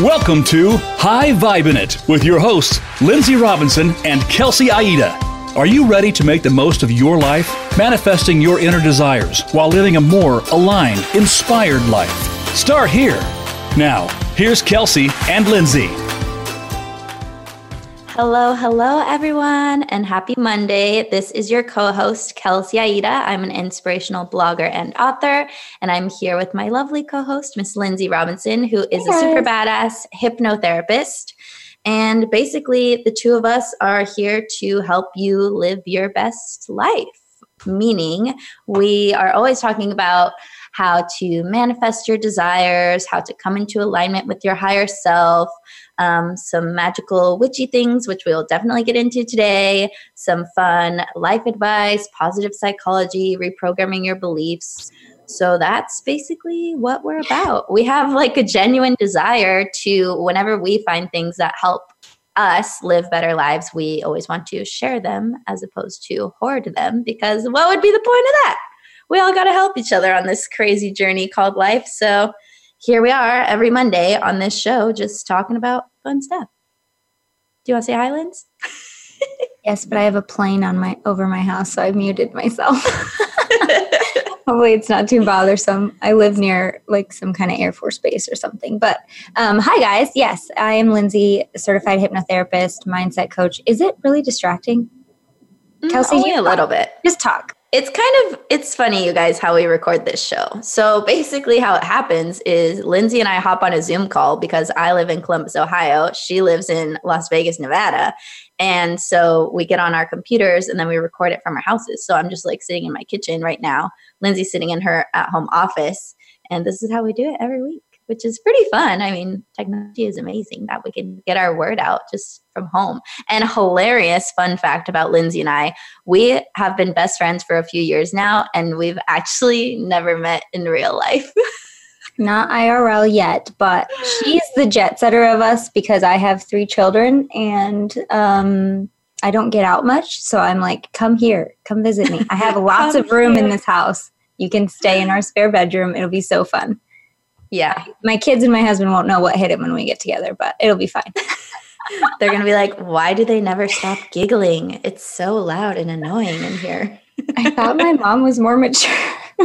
Welcome to High Vibin' It with your hosts, Lynnsey Robinson and Kelsey Aida. Are you ready to make the most of your life, manifesting your inner desires while living a more aligned, inspired life? Start here. Now, here's Kelsey and Lynnsey. Hello, hello, everyone, and happy Monday. This is your co host, Kelsey Aida. I'm an inspirational blogger and author, and I'm here with my lovely co host, Miss Lynnsey Robinson, who is a super badass hypnotherapist. And basically, the two of us are here to help you live your best life. Meaning, we are always talking about how to manifest your desires, how to come into alignment with your higher self, um, some magical witchy things, which we'll definitely get into today, some fun life advice, positive psychology, reprogramming your beliefs. So that's basically what we're about. We have like a genuine desire to, whenever we find things that help us live better lives, we always want to share them as opposed to hoard them because what would be the point of that? We all got to help each other on this crazy journey called life. So here we are every Monday on this show just talking about fun stuff. Do you want to say hi, Linz? yes, but I have a plane on my over my house, so I muted myself. Hopefully, it's not too bothersome. I live near like some kind of Air Force base or something. But um, hi, guys. Yes, I am Lynnsey, certified hypnotherapist, mindset coach. Is it really distracting? Mm, Kelsey, only a little bit. Just talk it's kind of it's funny you guys how we record this show. So basically how it happens is Lynnsey and i hop on a zoom call because i live in columbus ohio. She lives in las vegas nevada. And so we get on our computers and then we record it from our houses. So i'm just like sitting in my kitchen right now. Lynnsey's sitting in her at home office. And this is how we do it every week which is pretty fun. I mean, technology is amazing that we can get our word out just from home. And hilarious fun fact about Lynnsey and I we have been best friends for a few years now, and we've actually never met in real life. Not IRL yet, but she's the jet setter of us because I have three children and um, I don't get out much. So I'm like, come here, come visit me. I have lots of room here. in this house. You can stay in our spare bedroom. It'll be so fun. Yeah. My kids and my husband won't know what hit him when we get together, but it'll be fine. They're going to be like, why do they never stop giggling? It's so loud and annoying in here. I thought my mom was more mature.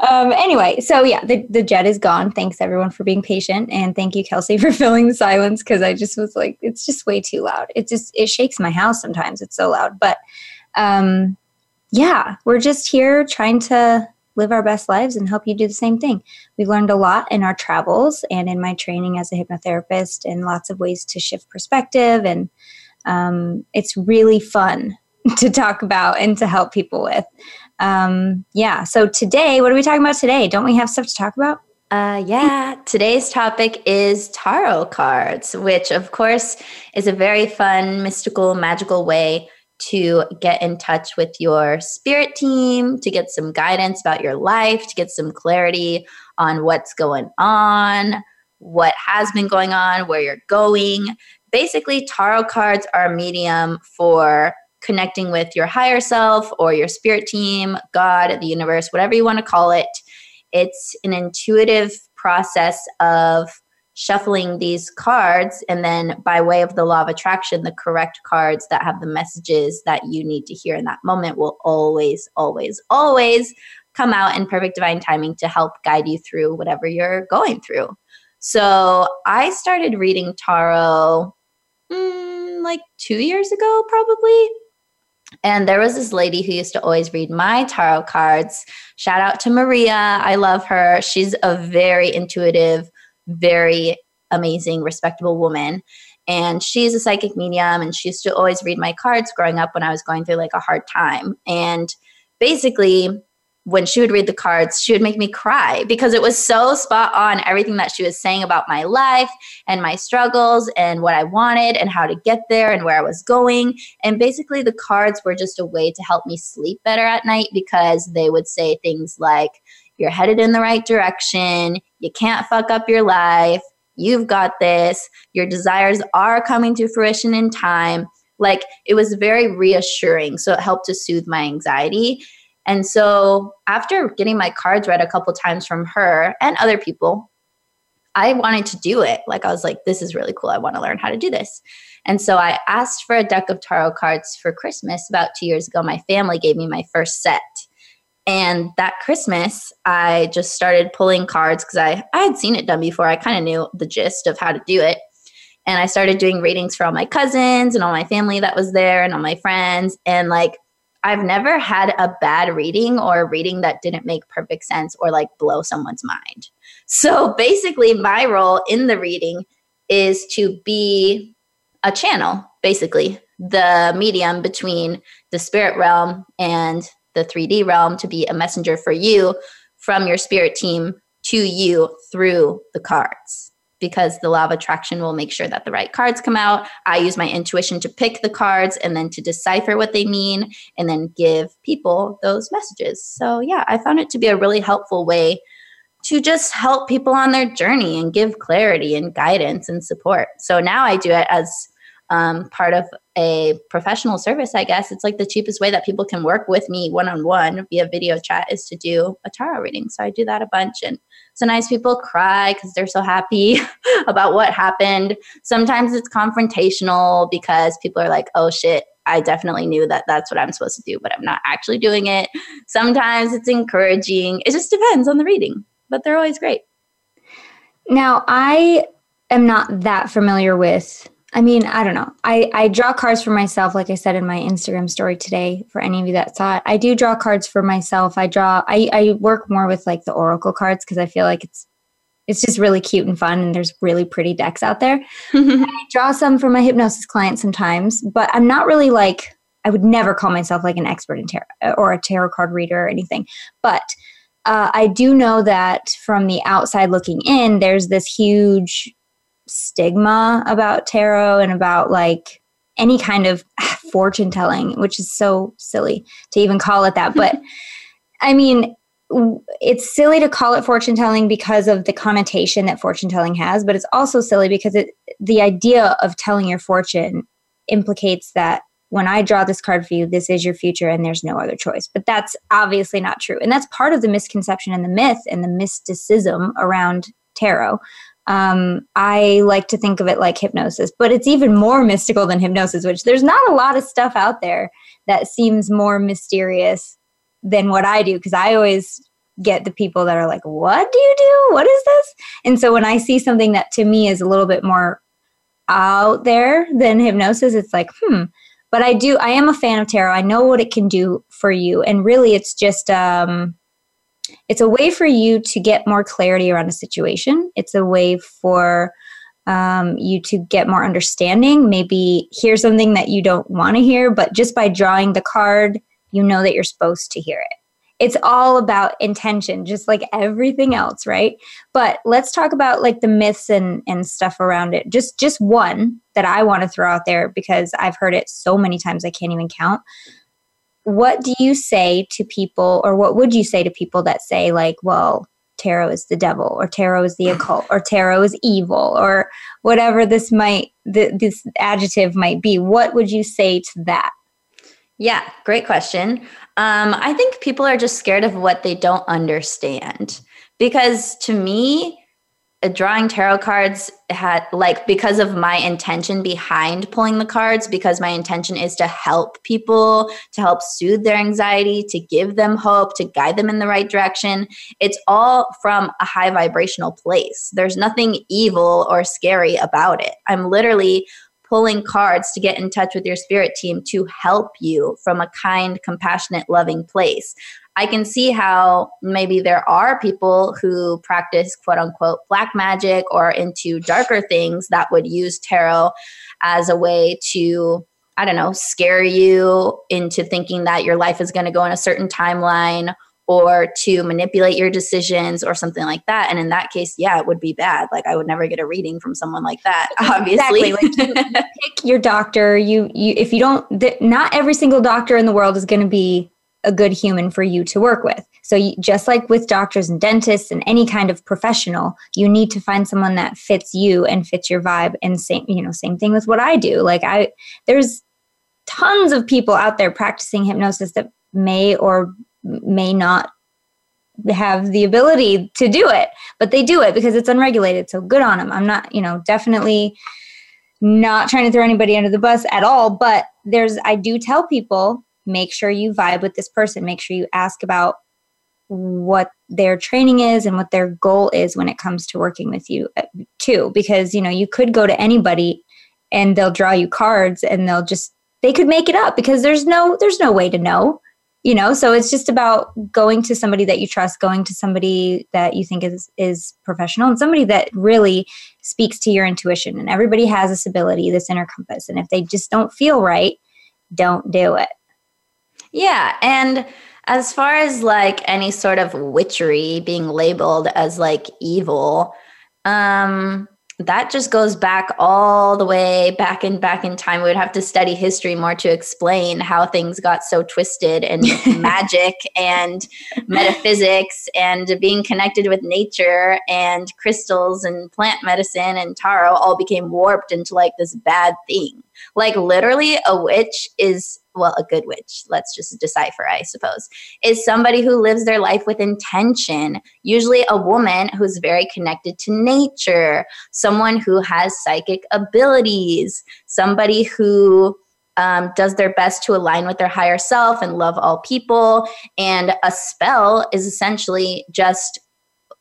um, anyway, so yeah, the, the jet is gone. Thanks everyone for being patient. And thank you, Kelsey, for filling the silence because I just was like, it's just way too loud. It just, it shakes my house sometimes. It's so loud. But um, yeah, we're just here trying to live our best lives and help you do the same thing. We've learned a lot in our travels and in my training as a hypnotherapist, and lots of ways to shift perspective. And um, it's really fun to talk about and to help people with. Um, yeah. So today, what are we talking about today? Don't we have stuff to talk about? Uh, yeah, today's topic is tarot cards, which, of course, is a very fun, mystical, magical way to get in touch with your spirit team, to get some guidance about your life, to get some clarity on what's going on, what has been going on, where you're going. Basically, tarot cards are a medium for connecting with your higher self or your spirit team, God, the universe, whatever you want to call it. It's an intuitive process of shuffling these cards and then by way of the law of attraction the correct cards that have the messages that you need to hear in that moment will always always always come out in perfect divine timing to help guide you through whatever you're going through so i started reading tarot mm, like two years ago probably and there was this lady who used to always read my tarot cards. Shout out to Maria. I love her. She's a very intuitive, very amazing, respectable woman. And she's a psychic medium, and she used to always read my cards growing up when I was going through like a hard time. And basically, when she would read the cards, she would make me cry because it was so spot on everything that she was saying about my life and my struggles and what I wanted and how to get there and where I was going. And basically, the cards were just a way to help me sleep better at night because they would say things like, You're headed in the right direction. You can't fuck up your life. You've got this. Your desires are coming to fruition in time. Like it was very reassuring. So it helped to soothe my anxiety. And so after getting my cards read a couple times from her and other people, I wanted to do it. Like I was like, this is really cool. I want to learn how to do this. And so I asked for a deck of tarot cards for Christmas about two years ago. My family gave me my first set. And that Christmas, I just started pulling cards because I, I had seen it done before. I kind of knew the gist of how to do it. And I started doing readings for all my cousins and all my family that was there and all my friends. And like, I've never had a bad reading or a reading that didn't make perfect sense or like blow someone's mind. So basically, my role in the reading is to be a channel, basically, the medium between the spirit realm and the 3D realm to be a messenger for you from your spirit team to you through the cards because the law of attraction will make sure that the right cards come out. I use my intuition to pick the cards and then to decipher what they mean and then give people those messages. So, yeah, I found it to be a really helpful way to just help people on their journey and give clarity and guidance and support. So now I do it as um, part of a professional service, I guess. It's like the cheapest way that people can work with me one on one via video chat is to do a tarot reading. So I do that a bunch. And sometimes people cry because they're so happy about what happened. Sometimes it's confrontational because people are like, oh shit, I definitely knew that that's what I'm supposed to do, but I'm not actually doing it. Sometimes it's encouraging. It just depends on the reading, but they're always great. Now, I am not that familiar with I mean, I don't know. I, I draw cards for myself, like I said in my Instagram story today, for any of you that saw it. I do draw cards for myself. I draw, I, I work more with like the Oracle cards because I feel like it's it's just really cute and fun and there's really pretty decks out there. I draw some for my hypnosis clients sometimes, but I'm not really like I would never call myself like an expert in tarot or a tarot card reader or anything. But uh, I do know that from the outside looking in, there's this huge stigma about tarot and about like any kind of fortune telling, which is so silly to even call it that. But I mean, it's silly to call it fortune telling because of the connotation that fortune telling has, but it's also silly because it the idea of telling your fortune implicates that when I draw this card for you, this is your future and there's no other choice. But that's obviously not true. And that's part of the misconception and the myth and the mysticism around tarot um, I like to think of it like hypnosis, but it's even more mystical than hypnosis, which there's not a lot of stuff out there that seems more mysterious than what I do because I always get the people that are like, What do you do? What is this? And so when I see something that to me is a little bit more out there than hypnosis, it's like, hmm. But I do, I am a fan of tarot. I know what it can do for you. And really, it's just, um, it's a way for you to get more clarity around a situation. It's a way for um, you to get more understanding, maybe hear something that you don't want to hear, but just by drawing the card, you know that you're supposed to hear it. It's all about intention, just like everything else, right? But let's talk about like the myths and, and stuff around it. Just just one that I want to throw out there because I've heard it so many times I can't even count what do you say to people or what would you say to people that say like well tarot is the devil or tarot is the occult or tarot is evil or whatever this might th- this adjective might be? What would you say to that? Yeah great question. Um, i think people are just scared of what they don't understand because to me drawing tarot cards had like because of my intention behind pulling the cards because my intention is to help people to help soothe their anxiety to give them hope to guide them in the right direction it's all from a high vibrational place. There's nothing evil or scary about it. I'm literally pulling cards to get in touch with your spirit team to help you from a kind compassionate loving place I can see how maybe there are people who practice quote unquote black magic or into darker things that would use tarot as a way to, I don't know, scare you into thinking that your life is going to go in a certain timeline or to manipulate your decisions or something like that. And in that case, yeah, it would be bad. Like I would never get a reading from someone like that. Obviously, exactly. like you, you pick your doctor. You you if you don't, th- not every single doctor in the world is going to be a good human for you to work with. So, you, just like with doctors and dentists and any kind of professional, you need to find someone that fits you and fits your vibe. And same, you know, same thing with what I do. Like, I there's tons of people out there practicing hypnosis that may or may not have the ability to do it, but they do it because it's unregulated. So good on them. I'm not, you know, definitely not trying to throw anybody under the bus at all, but there's, I do tell people make sure you vibe with this person, make sure you ask about what their training is and what their goal is when it comes to working with you uh, too because you know you could go to anybody and they'll draw you cards and they'll just they could make it up because there's no there's no way to know you know? So it's just about going to somebody that you trust going to somebody that you think is is professional and somebody that really speaks to your intuition. And everybody has this ability this inner compass. And if they just don't feel right don't do it yeah and as far as like any sort of witchery being labeled as like evil um that just goes back all the way back and back in time. We would have to study history more to explain how things got so twisted and magic and metaphysics and being connected with nature and crystals and plant medicine and tarot all became warped into like this bad thing. Like literally a witch is well, a good witch, let's just decipher, I suppose, is somebody who lives their life with intention, usually a woman who's very connected to nature, someone who has psychic abilities, somebody who um, does their best to align with their higher self and love all people. And a spell is essentially just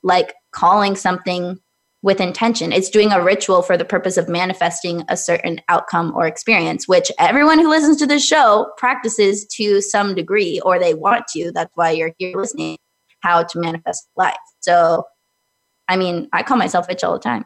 like calling something with intention. It's doing a ritual for the purpose of manifesting a certain outcome or experience, which everyone who listens to this show practices to some degree, or they want to. That's why you're here listening how to manifest life. So, I mean, I call myself bitch all the time.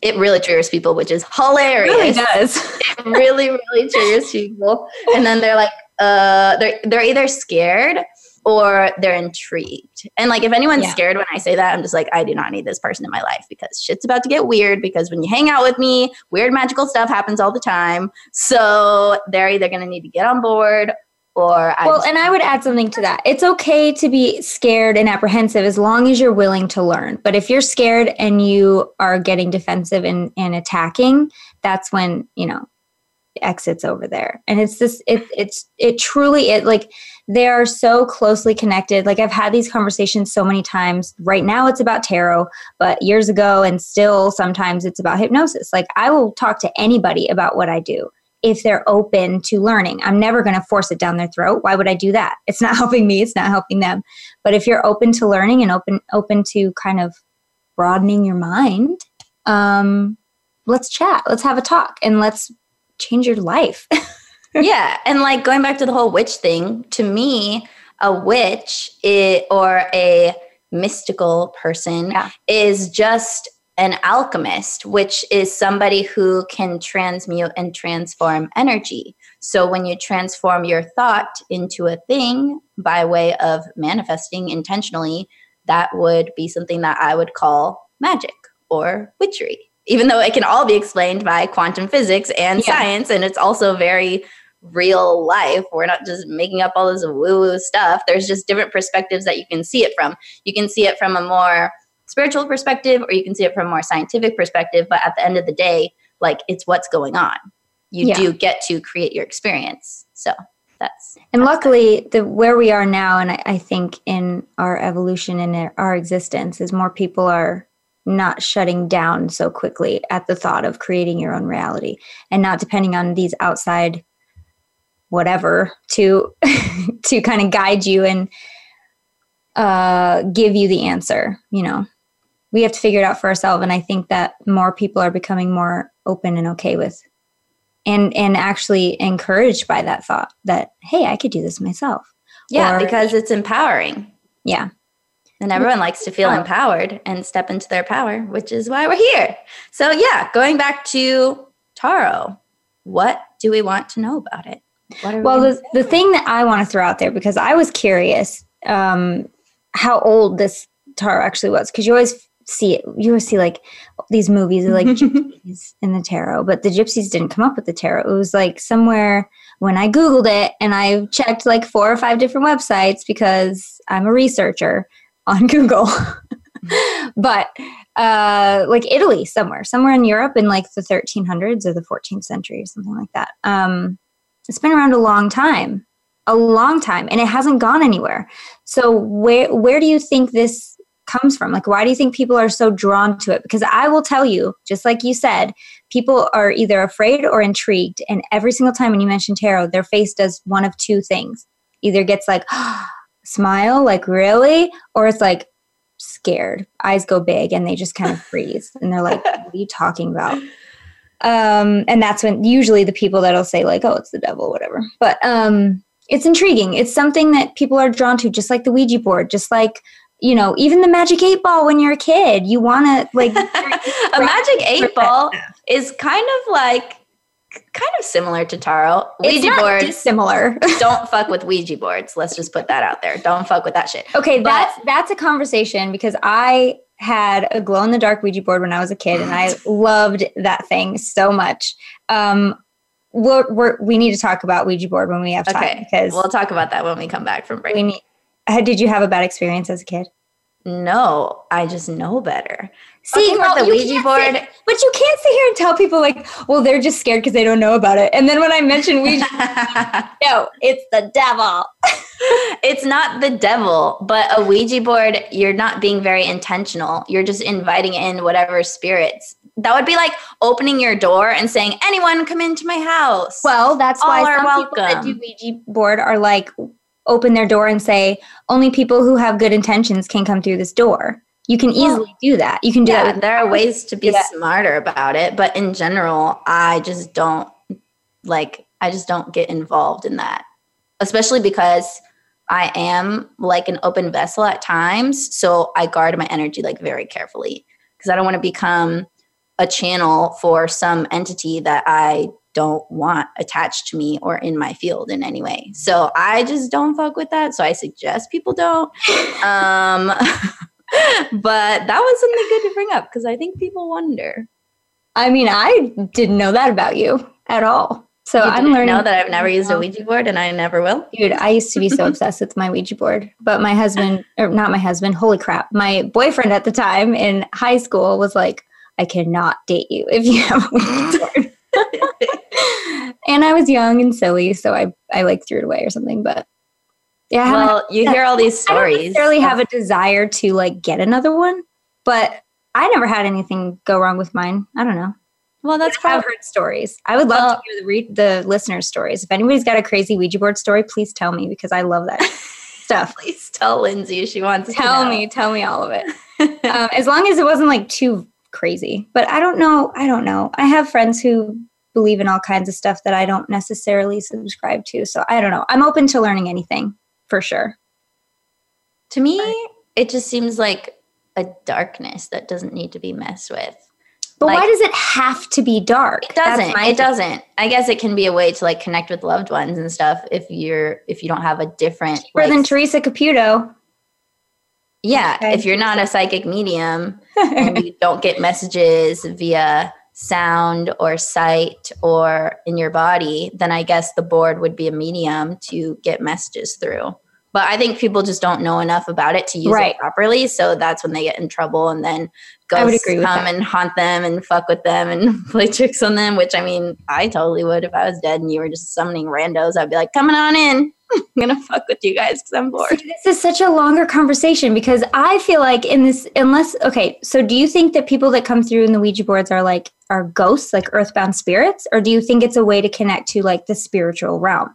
It really triggers people, which is hilarious. It really does. it really, really triggers people. And then they're like, uh, they're they're either scared or they're intrigued. And like if anyone's yeah. scared when I say that, I'm just like, I do not need this person in my life because shit's about to get weird because when you hang out with me, weird magical stuff happens all the time. So they're either gonna need to get on board or I well and i would add something to that it's okay to be scared and apprehensive as long as you're willing to learn but if you're scared and you are getting defensive and, and attacking that's when you know exits over there. And it's this it, it's it truly it like they are so closely connected. Like i've had these conversations so many times. Right now it's about tarot but years ago and still sometimes it's about hypnosis. Like i will talk to anybody about what i do if they're open to learning. I'm never going to force it down their throat. Why would i do that? It's not helping me. It's not helping them. But if you're open to learning and open open to kind of broadening your mind um let's chat. Let's have a talk and let's change your life. yeah. And like going back to the whole witch thing, to me, a witch is, or a mystical person yeah. is just an alchemist, which is somebody who can transmute and transform energy. So when you transform your thought into a thing by way of manifesting intentionally, that would be something that I would call magic or witchery even though it can all be explained by quantum physics and yeah. science and it's also very real life. We're not just making up all this woo woo stuff. There's just different perspectives that you can see it from. You can see it from a more spiritual perspective or you can see it from a more scientific perspective but at the end of the day like it's what's going on. You yeah. do get to create your experience. So that's and luckily the where we are now and I, I think in our evolution and our existence is more people are not shutting down so quickly at the thought of creating your own reality and not depending on these outside whatever to to kind of guide you and uh, give you the answer you know. We have to figure it out for ourselves and i think that more people are becoming more open and okay with and and actually encouraged by that thought that hey i could do this myself. Yeah or, because it's empowering. Yeah and everyone likes to feel empowered and step into their power, which is why we're here. So, yeah, going back to tarot, what do we want to know about it? well, the, the thing that I want to throw out there, because I was curious um, how old this tarot actually was, because you always see it, you always see like these movies of like gypsies in the tarot, but the gypsies didn't come up with the tarot. It was like somewhere when I Googled it and I checked like four or five different websites because I'm a researcher on Google. but uh, like Italy, somewhere, somewhere in Europe in like the 1300s or the 14th century or something like that. Um, it's been around a long time. a long time and it hasn't gone anywhere. So where where do you think this comes from? Like why do you think people are so drawn to it? Because I will tell you, just like you said, people are either afraid or intrigued and every single time when you mention tarot, their face does one of two things. Either gets like smile like really? Or it's like scared. Eyes go big and they just kind of freeze and they're like what are you talking about? um and that's when usually the people that'll say like oh it's the devil whatever. But um it's intriguing. It's something that people are drawn to just like the ouija board just like you know even the magic eight ball when you're a kid. You want to like a magic eight ball is kind of like kind of similar to tarot it's ouija boards similar don't fuck with ouija boards let's just put that out there don't fuck with that shit okay but, that's that's a conversation because i had a glow in the dark Ouija board when I was a kid, and I loved that thing so much. Um, we're, we're, we need to talk about Ouija board when we have time okay. because we'll talk about that when we come back from break. Need, did you have a bad experience as a kid? No, I just know better. See, well, the Ouija board, say, but you can't sit here and tell people like, well, they're just scared because they don't know about it. And then when I mention Ouija, no, it's the devil. it's not the devil, but a Ouija board. You're not being very intentional. You're just inviting in whatever spirits. That would be like opening your door and saying, "Anyone, come into my house." Well, that's All why some welcome. people that do Ouija board are like, open their door and say, only people who have good intentions can come through this door. You can easily well, do that. You can do yeah, that. there are ways to be smarter about it, but in general, I just don't like I just don't get involved in that. Especially because I am like an open vessel at times, so I guard my energy like very carefully because I don't want to become a channel for some entity that I don't want attached to me or in my field in any way. So I just don't fuck with that. So I suggest people don't. Um, but that was something good to bring up because I think people wonder. I mean, I didn't know that about you at all. So you I'm learning. Know that I've never used a Ouija board and I never will. Dude, I used to be so obsessed with my Ouija board, but my husband, or not my husband, holy crap, my boyfriend at the time in high school was like, "I cannot date you if you have a Ouija board." and I was young and silly, so I I like threw it away or something. But yeah, well, you hear all these stories. I don't necessarily have a desire to like get another one, but I never had anything go wrong with mine. I don't know. Well, that's probably I've heard stories. I would love well, to hear the re- the listeners' stories. If anybody's got a crazy Ouija board story, please tell me because I love that stuff. Please tell Lynnsey if she wants. To tell me, tell me all of it. um, as long as it wasn't like too crazy. But I don't know. I don't know. I have friends who believe in all kinds of stuff that I don't necessarily subscribe to. So I don't know. I'm open to learning anything for sure. To me, it just seems like a darkness that doesn't need to be messed with. But like, why does it have to be dark? It doesn't. It thing. doesn't. I guess it can be a way to like connect with loved ones and stuff if you're if you don't have a different Cheaper like, than Teresa Caputo. Yeah, okay. if you're not a psychic medium and you don't get messages via sound or sight or in your body, then I guess the board would be a medium to get messages through. But I think people just don't know enough about it to use right. it properly. So that's when they get in trouble and then ghosts come that. and haunt them and fuck with them and play tricks on them, which I mean, I totally would if I was dead and you were just summoning randos. I'd be like, coming on in. I'm gonna fuck with you guys because I'm bored. See, this is such a longer conversation because I feel like in this, unless okay, so do you think that people that come through in the Ouija boards are like are ghosts, like earthbound spirits, or do you think it's a way to connect to like the spiritual realm?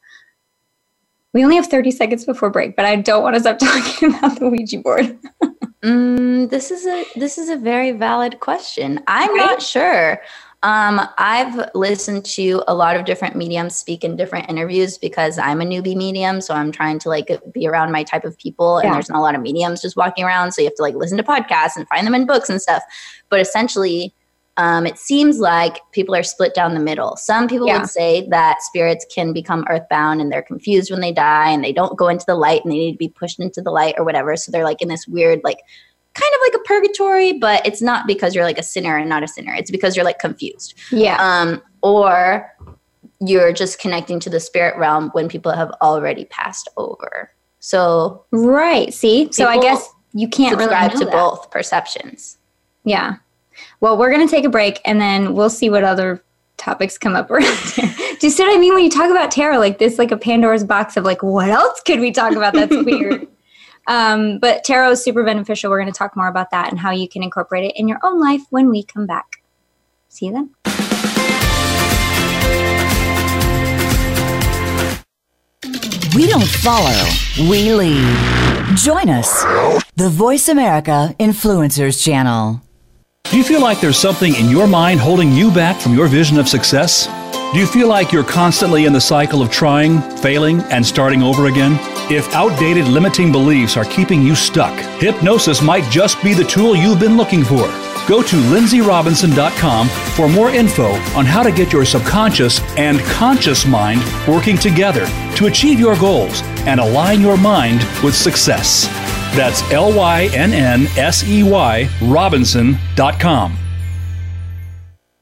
We only have 30 seconds before break, but I don't want to stop talking about the Ouija board. mm, this is a this is a very valid question. I'm right? not sure. Um, I've listened to a lot of different mediums speak in different interviews because I'm a newbie medium. So I'm trying to like be around my type of people. And yeah. there's not a lot of mediums just walking around. So you have to like listen to podcasts and find them in books and stuff. But essentially, um, it seems like people are split down the middle. Some people yeah. would say that spirits can become earthbound and they're confused when they die and they don't go into the light and they need to be pushed into the light or whatever. So they're like in this weird, like, kind of like a purgatory, but it's not because you're like a sinner and not a sinner. It's because you're like confused. Yeah. Um, or you're just connecting to the spirit realm when people have already passed over. So right. See, so I guess you can't subscribe really to that. both perceptions. Yeah. Well, we're going to take a break and then we'll see what other topics come up around. Do you see what I mean when you talk about tarot? Like this, like a Pandora's box of like, what else could we talk about? That's weird. Um, but tarot is super beneficial. We're going to talk more about that and how you can incorporate it in your own life when we come back. See you then. We don't follow, we lead. Join us, the VoiceAmerica Influencers Channel. Do you feel like there's something in your mind holding you back from your vision of success? Do you feel like you're constantly in the cycle of trying, failing, and starting over again? If outdated limiting beliefs are keeping you stuck, hypnosis might just be the tool you've been looking for. Go to lynnseyrobinson.com for more info on how to get your subconscious and conscious mind working together to achieve your goals and align your mind with success. That's L Y N N S E Y Robinson.com.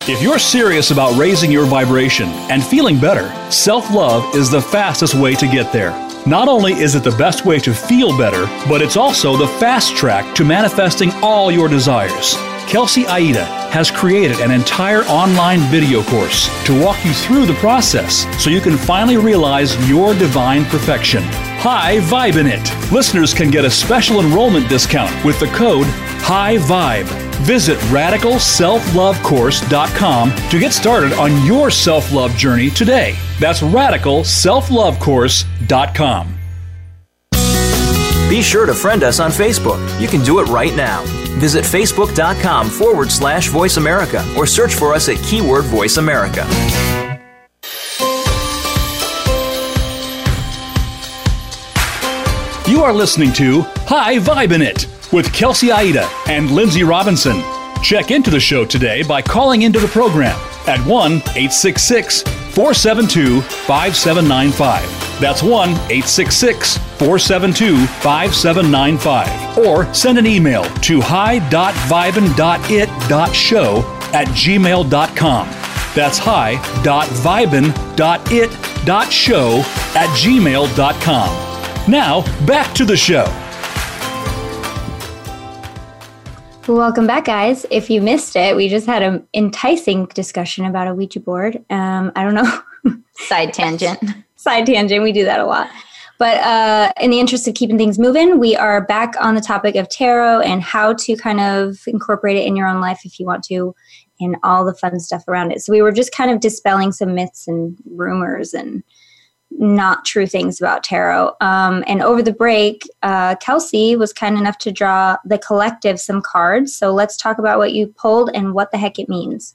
If you're serious about raising your vibration and feeling better, self love is the fastest way to get there. Not only is it the best way to feel better, but it's also the fast track to manifesting all your desires. Kelsey Aida has created an entire online video course to walk you through the process so you can finally realize your divine perfection. High Vibin' it. Listeners can get a special enrollment discount with the code High Vibe. Visit radicalselflovecourse.com to get started on your self love journey today. That's radicalselflovecourse.com. Be sure to friend us on Facebook. You can do it right now. Visit facebook.com forward slash voice America or search for us at keyword voice America. You are listening to High Vibin' It with Kelsey Aida and Lynnsey Robinson. Check into the show today by calling into the program at 1 866 472 5795. That's 1 866 472 5795. Or send an email to hi.vibin.it.show at gmail.com. That's hi.vibin.it.show at gmail.com. Now, back to the show. Welcome back, guys. If you missed it, we just had an enticing discussion about a Ouija board. Um, I don't know. Side tangent. Side tangent. We do that a lot. But uh, in the interest of keeping things moving, we are back on the topic of tarot and how to kind of incorporate it in your own life if you want to, and all the fun stuff around it. So we were just kind of dispelling some myths and rumors and not true things about tarot. Um, and over the break, uh, Kelsey was kind enough to draw the collective some cards. So let's talk about what you pulled and what the heck it means.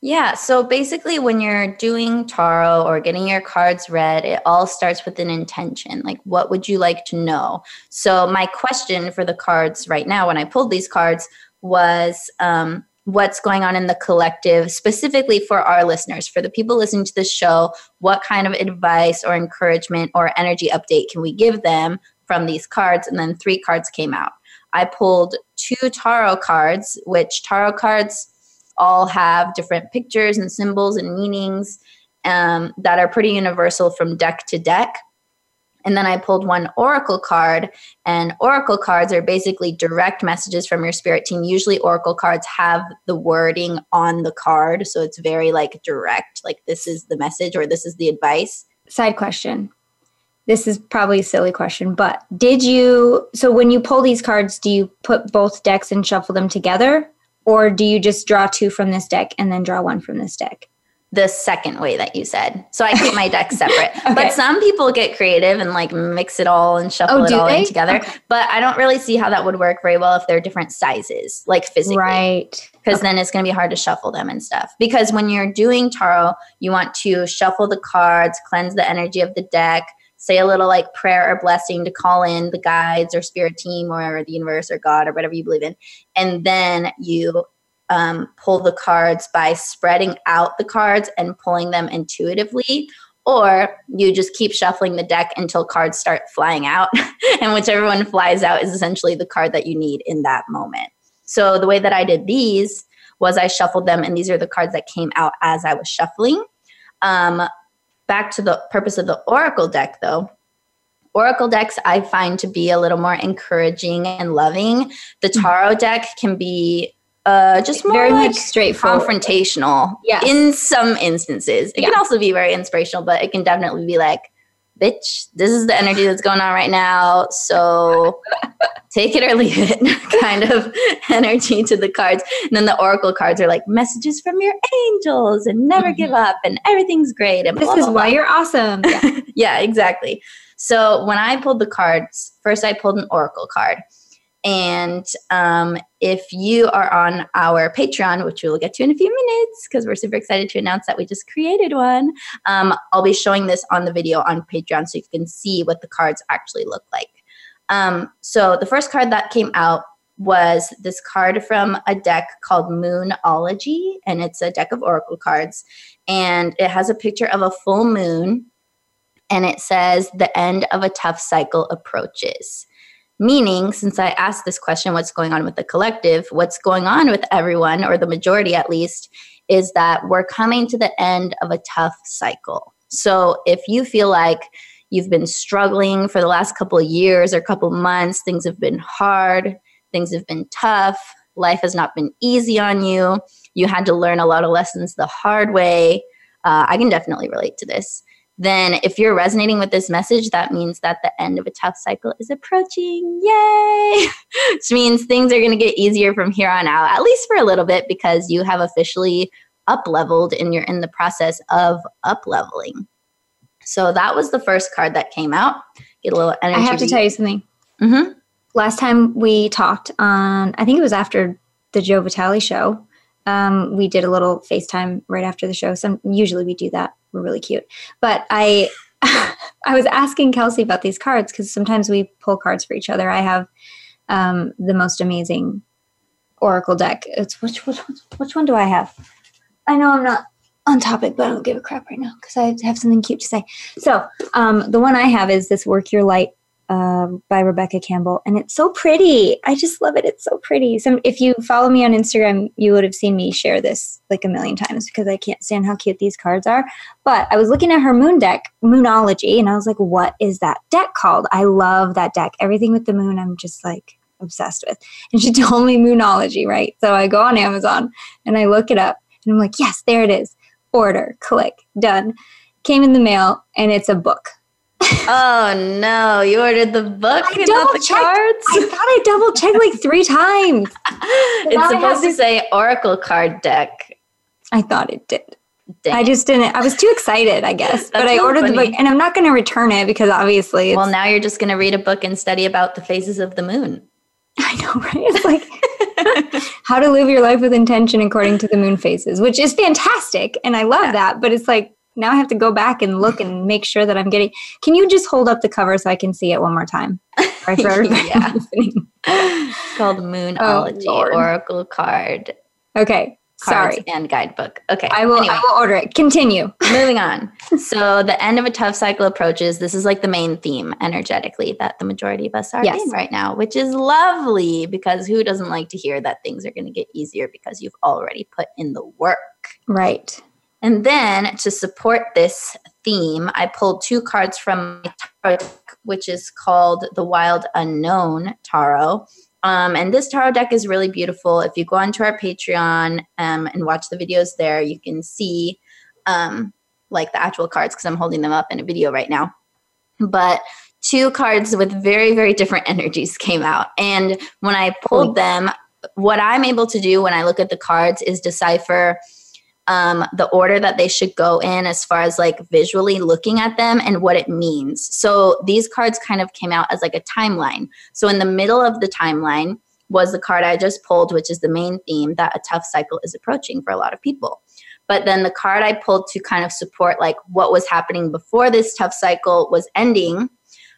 Yeah, so basically, when you're doing tarot or getting your cards read, it all starts with an intention. Like, what would you like to know? So, my question for the cards right now, when I pulled these cards, was um, what's going on in the collective, specifically for our listeners, for the people listening to this show, what kind of advice or encouragement or energy update can we give them from these cards? And then three cards came out. I pulled two tarot cards, which tarot cards all have different pictures and symbols and meanings um, that are pretty universal from deck to deck. And then I pulled one oracle card, and oracle cards are basically direct messages from your spirit team. Usually, oracle cards have the wording on the card, so it's very like direct, like this is the message or this is the advice. Side question. This is probably a silly question, but did you so when you pull these cards, do you put both decks and shuffle them together? Or do you just draw two from this deck and then draw one from this deck? the second way that you said. So I keep my decks separate. okay. But some people get creative and like mix it all and shuffle oh, it all they? in together. Okay. But I don't really see how that would work very well if they're different sizes, like physically. Right. Because okay. then it's going to be hard to shuffle them and stuff. Because when you're doing tarot, you want to shuffle the cards, cleanse the energy of the deck, say a little like prayer or blessing to call in the guides or spirit team or the universe or God or whatever you believe in. And then you um, pull the cards by spreading out the cards and pulling them intuitively or you just keep shuffling the deck until cards start flying out and whichever one flies out is essentially the card that you need in that moment so the way that i did these was i shuffled them and these are the cards that came out as i was shuffling um, back to the purpose of the oracle deck though oracle decks i find to be a little more encouraging and loving the tarot deck can be uh, just more very like much straightforward. confrontational. Yes. In some instances, it can also be very inspirational, but it can definitely be like, "Bitch, this is the energy that's going on right now, so take it or leave it." kind of energy to the cards. And then the oracle cards are like messages from your angels and never give up and everything's great and Mm-hmm. This blah, is blah, why blah. you're awesome. Yeah. yeah, exactly. So when I pulled the cards, first I pulled an oracle card. And um, if you are on our Patreon, which we will get to in a few minutes, because we're super excited to announce that we just created one, um, I'll be showing this on the video on Patreon so you can see what the cards actually look like. Um, so the first card that came out was this card from a deck called Moonology, and it's a deck of oracle cards. And it has a picture of a full moon and it says the end of a tough cycle approaches. Meaning, since I asked this question, what's going on with the collective? What's going on with everyone, or the majority at least, is that we're coming to the end of a tough cycle. So if you feel like you've been struggling for the last couple of years or couple months, things have been hard, things have been tough, life has not been easy on you, you had to learn a lot of lessons the hard way. Uh, I can definitely relate to this then if you're resonating with this message, that means that the end of a tough cycle is approaching. Yay! Which means things are going to get easier from here on out, at least for a little bit, because you have officially up leveled and you're in the process of up leveling. So that was the first card that came out. Get a little energy. I have to tell you something. Mm-hmm. Last time we talked on, I think it was after the Joe Vitale show. Um, we did a little FaceTime right after the show. Some usually we do that. We're really cute. But I I was asking Kelsey about these cards because sometimes we pull cards for each other. I have um, the most amazing Oracle deck. It's which, which which one do I have? I know I'm not on topic, but I don't give a crap right now because I have something cute to say. So um, the one I have is this Work Your Light um, by Rebecca Campbell, and it's so pretty. I just love it. It's so pretty. Some if you follow me on Instagram, you would have seen me share this like a million times because I can't stand how cute these cards are. But I was looking at her moon deck, Moonology, and I was like, "What is that deck called?" I love that deck. Everything with the moon, I'm just like obsessed with. And she told me Moonology, right? So I go on Amazon and I look it up, and I'm like, "Yes, there it is." Order, click, done. Came in the mail, and it's a book. Oh no, you ordered the book I and not the cards? I thought I double checked like three times. it's now I have supposed to say Oracle card deck. I thought it did. Dang I just didn't. I was too excited, I guess. but I ordered the book, and I'm not going to return it because obviously, well, now you're just going to read a book and study about the phases of the moon. I know, right? It's like how to live your life with intention according to the moon phases, which is fantastic, and I love Yeah. that. But it's like now I have to go back and look and make sure that I'm getting. Can you just hold up the cover so I can see it one more time? For Yeah. It's called Moonology Oh, Oracle card. Okay, Cards sorry. and guidebook. Okay. I will. Anyway. I will order it. Continue. Moving on. So the end of a tough cycle approaches. This is like the main theme energetically that the majority of us are Yes. in right now, which is lovely because who doesn't like to hear that things are going to get easier because you've already put in the work. Right. And then to support this theme, I pulled two cards from my tarot deck, which is called the Wild Unknown Tarot. Um, and this tarot deck is really beautiful. If you go onto our Patreon um, and watch the videos there, you can see um, like the actual cards because I'm holding them up in a video right now. But two cards with very, very different energies came out. And when I pulled them, what I'm able to do when I look at the cards is decipher um, the order that they should go in as far as like visually looking at them and what it means. So these cards kind of came out as like a timeline. So in the middle of the timeline was the card I just pulled, which is the main theme that a tough cycle is approaching for a lot of people. But then the card I pulled to kind of support like what was happening before this tough cycle was ending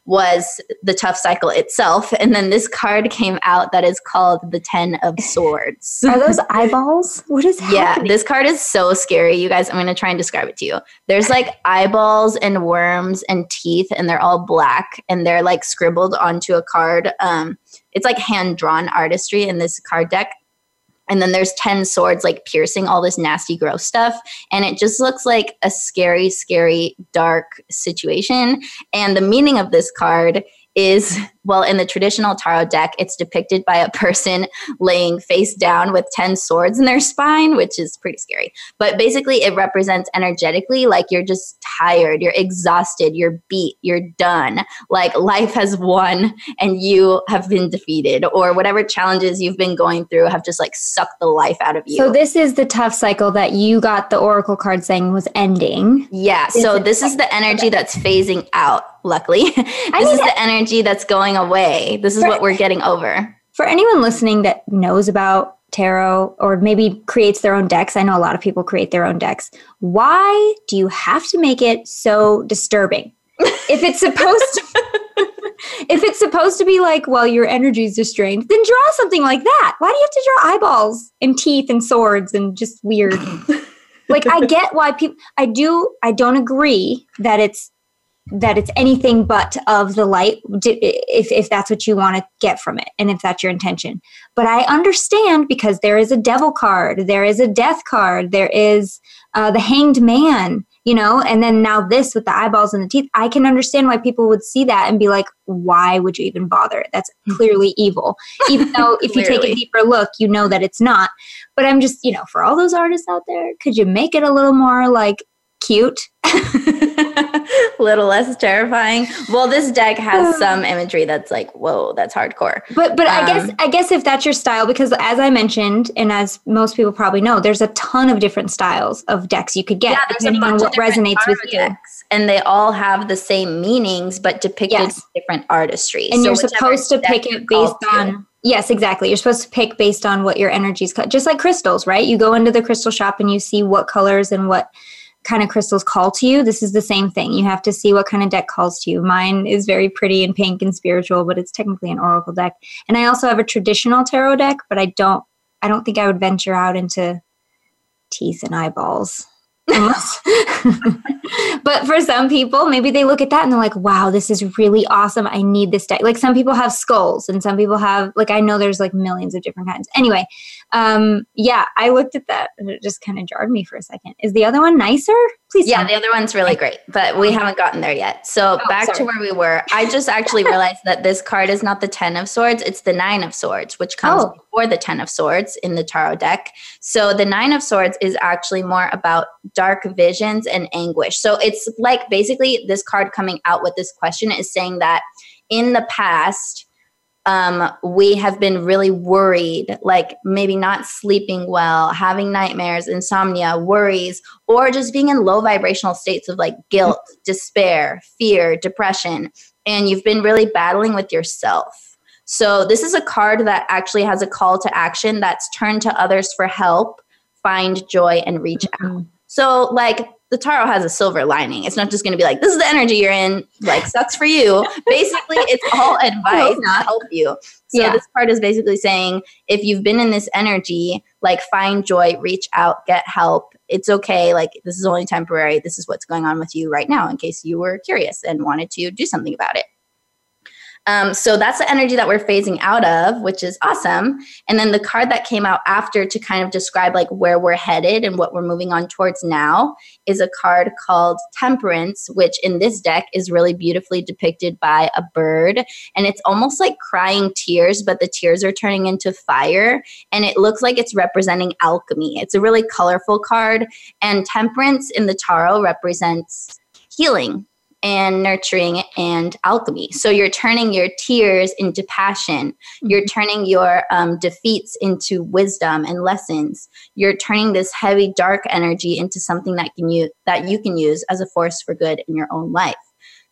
was the tough cycle itself. And then this card came out that is called the Ten of Swords. Are those eyeballs? What is Yeah, this card is so scary. You guys, I'm going to try and describe it to you. There's like eyeballs and worms and teeth, and they're all black and they're like scribbled onto a card. Um, it's like hand drawn artistry in this card deck. And then there's 10 swords like piercing all this nasty, gross stuff. And it just looks like a scary, scary, dark situation. And the meaning of this card is well, in the traditional tarot deck, it's depicted by a person laying face down with 10 swords in their spine, which is pretty scary. But basically, it represents energetically like you're just tired, you're exhausted, you're beat, you're done. Like life has won and you have been defeated, or whatever challenges you've been going through have just like sucked the life out of you. So, this is the tough cycle that you got the oracle card saying was ending. Yeah. So, this is the energy that's phasing out luckily. this is the energy that's going away. This is what we're getting over. For anyone listening that knows about tarot or maybe creates their own decks, I know a lot of people create their own decks. Why do you have to make it so disturbing? if it's supposed to if it's supposed to be like, well, your energy is restrained, then draw something like that. Why do you have to draw eyeballs and teeth and swords and just weird? like I get why people I do I don't agree that it's that it's anything but of the light if, if that's what you want to get from it and if that's your intention. But i understand because there is a devil card there is a death card there is uh, the hanged man you know and then now this with the eyeballs and the teeth i can understand why people would see that and be like why would you even bother? That's mm-hmm. clearly evil. Even though if you take a deeper look you know that it's not. But i'm just you know for all those artists out there could you make it a little more like cute a little less terrifying. Well, this deck has some imagery that's like, whoa, that's hardcore. But but um, I guess I guess if that's your style, because as I mentioned, and as most people probably know, there's a ton of different styles of decks you could get yeah, depending on what resonates with you. Decks, and they all have the same meanings, but depicted yes. different artistry. And so you're supposed to pick it based on. Yes, exactly. You're supposed to pick based on what your energy's cut. Just like crystals, right? You go into the crystal shop and you see what colors and what kind of crystals call to you, this is the same thing. You have to see what kind of deck calls to you. Mine is very pretty and pink and spiritual, but it's technically an oracle deck. And I also have a traditional tarot deck, but I don't I don't think I would venture out into teeth and eyeballs. but for some people, maybe they look at that and they're like, wow, this is really awesome. I need this. Like some people have skulls and some people have, like, I know there's like millions of different kinds. Anyway, um, yeah, I looked at that and it just kind of jarred me for a second. Is the other one nicer? Please. Yeah, the other one's really great, but we haven't gotten there yet. So oh, back sorry. to where we were. I just actually realized that this card is not the 10 of swords, it's the nine of swords, which comes oh. before the 10 of swords in the tarot deck. So the nine of swords is actually more about dark visions and anguish. So it's like basically this card coming out with this question is saying that in the past, um, we have been really worried, like maybe not sleeping well, having nightmares, insomnia, worries, or just being in low vibrational states of like guilt, despair, fear, depression. And you've been really battling with yourself. So, this is a card that actually has a call to action that's turn to others for help, find joy, and reach mm-hmm. out. So, like, the tarot has a silver lining. It's not just going to be like, this is the energy you're in, like, sucks for you. basically, it's all advice to help you. So, yeah. this part is basically saying if you've been in this energy, like, find joy, reach out, get help. It's okay. Like, this is only temporary. This is what's going on with you right now, in case you were curious and wanted to do something about it. Um, so that's the energy that we're phasing out of, which is awesome. And then the card that came out after to kind of describe like where we're headed and what we're moving on towards now is a card called Temperance, which in this deck is really beautifully depicted by a bird. And it's almost like crying tears, but the tears are turning into fire. And it looks like it's representing alchemy. It's a really colorful card. And Temperance in the tarot represents healing and nurturing and alchemy. So you're turning your tears into passion. You're mm-hmm. turning your um, defeats into wisdom and lessons. You're turning this heavy, dark energy into something that can you that you can use as a force for good in your own life.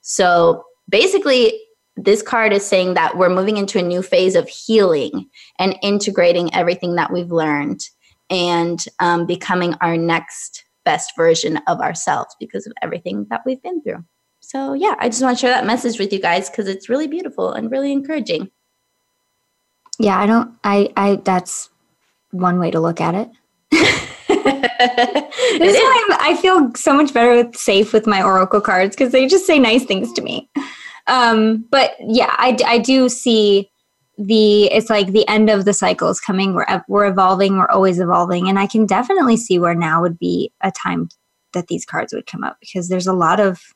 So basically, this card is saying that we're moving into a new phase of healing and integrating everything that we've learned and um, becoming our next best version of ourselves because of everything that we've been through. So, yeah, I just want to share that message with you guys because it's really beautiful and really encouraging. Yeah, I don't, I, I, that's one way to look at it. this is why I'm, i feel so much better with safe with my oracle cards because they just say nice things to me. Um, but yeah, I, I do see the it's like the end of the cycle is coming. We're we're evolving. We're always evolving, and I can definitely see where now would be a time that these cards would come up because there's a lot of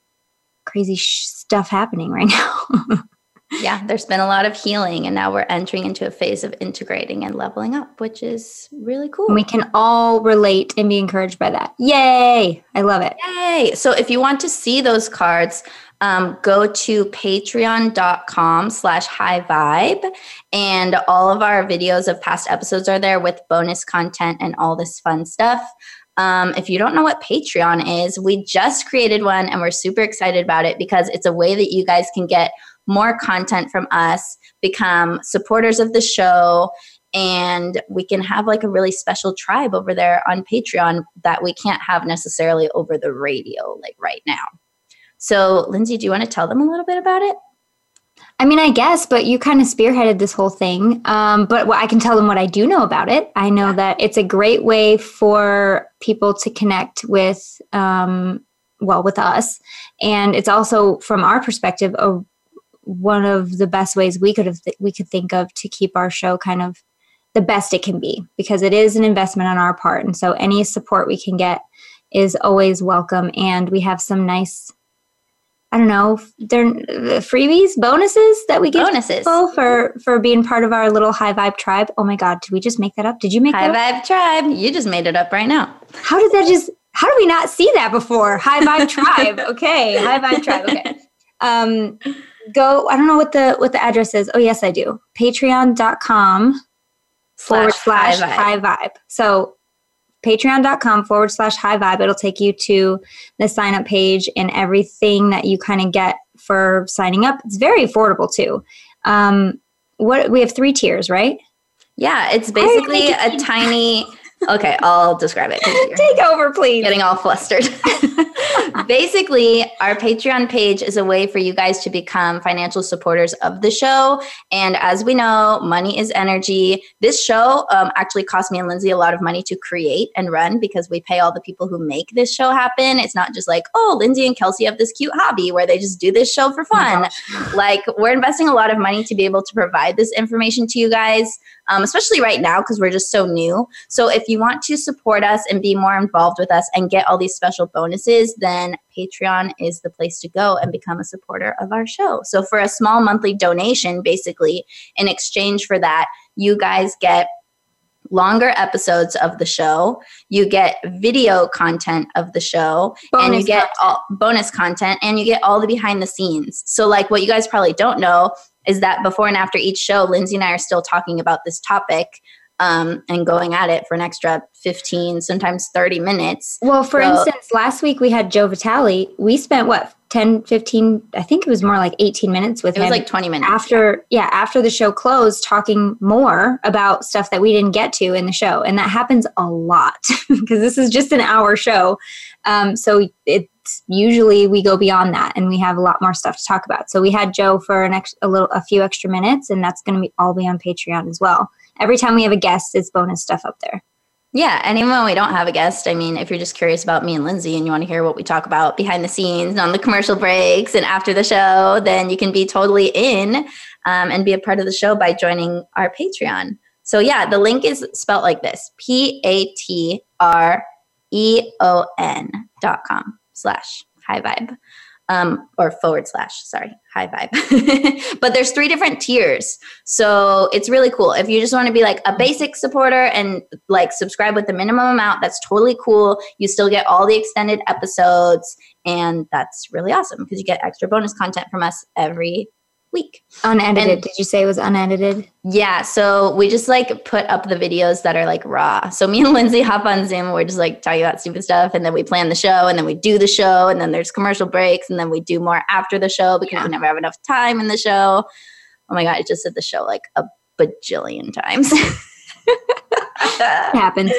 crazy sh- stuff happening right now. yeah, there's been a lot of healing, and now we're entering into a phase of integrating and leveling up, which is really cool. And we can all relate and be encouraged by that. Yay! I love it. Yay! So if you want to see those cards, um, go to patreon.com slash high vibe and all of our videos of past episodes are there with bonus content and all this fun stuff um, if you don't know what patreon is we just created one and we're super excited about it because it's a way that you guys can get more content from us become supporters of the show and we can have like a really special tribe over there on patreon that we can't have necessarily over the radio like right now so, Lynnsey, do you want to tell them a little bit about it? I mean, I guess, but you kind of spearheaded this whole thing. Um, but I can tell them what I do know about it. I know yeah. that it's a great way for people to connect with, um, well, with us, and it's also, from our perspective, a, one of the best ways we could have th- we could think of to keep our show kind of the best it can be because it is an investment on our part, and so any support we can get is always welcome. And we have some nice I don't know, they're freebies, bonuses that we give bonuses. people for for being part of our little high vibe tribe. Oh my god, did we just make that up? Did you make high vibe tribe? You just made it up right now. How did that just? How did we not see that before? High vibe tribe. Okay, high vibe tribe. Okay. Um, go. I don't know what the what the address is. Oh yes, I do. Patreon.com forward slash high vibe. So patreon.com forward slash high vibe. It'll take you to the sign up page and everything that you kind of get for signing up. It's very affordable too. Um, what we have three tiers, right? Yeah, it's basically a tiny okay, I'll describe it. Take over, please. Getting all flustered. Basically, our Patreon page is a way for you guys to become financial supporters of the show. And as we know, money is energy. This show um, actually cost me and Lynnsey a lot of money to create and run because we pay all the people who make this show happen. It's not just like, oh, Lynnsey and Kelsey have this cute hobby where they just do this show for fun. Oh like, we're investing a lot of money to be able to provide this information to you guys um, especially right now because we're just so new. So if you want to support us and be more involved with us and get all these special bonuses, then Patreon is the place to go and become a supporter of our show. So for a small monthly donation, basically, in exchange for that, you guys get longer episodes of the show. You get video content of the show, bonus and you get all, bonus content, and you get all the behind the scenes. So, like what you guys probably don't know is that before and after each show, Lynnsey and I are still talking about this topic um, and going at it for an extra 15, sometimes 30 minutes. Well, for so, instance, last week we had Joe Vitale. We spent what, 10, 15, I think it was more like 18 minutes with it him. It was like 20 minutes. After, yeah. yeah, after the show closed, talking more about stuff that we didn't get to in the show. And that happens a lot because this is just an hour show. Um, so it, usually we go beyond that and we have a lot more stuff to talk about. So we had Joe for an ex- a little a few extra minutes and that's going to be all be on Patreon as well. Every time we have a guest, it's bonus stuff up there. Yeah, and even when we don't have a guest, I mean, if you're just curious about me and Lynnsey and you want to hear what we talk about behind the scenes and on the commercial breaks and after the show, then you can be totally in um, and be a part of the show by joining our Patreon. So yeah, the link is spelled like this: P A T R E O N dot com slash high vibe um, or forward slash, sorry, high vibe. but there's three different tiers. So it's really cool. If you just want to be like a basic supporter and like subscribe with the minimum amount, that's totally cool. You still get all the extended episodes. And that's really awesome because you get extra bonus content from us every week. Unedited. And, Did you say it was unedited? Yeah. So we just like put up the videos that are like raw. So me and Lynnsey hop on Zoom. We're just like talking about stupid stuff. And then we plan the show and then we do the show. And then there's commercial breaks. And then we do more after the show because yeah. we never have enough time in the show. Oh my God. I just said the show like a bajillion times. happens.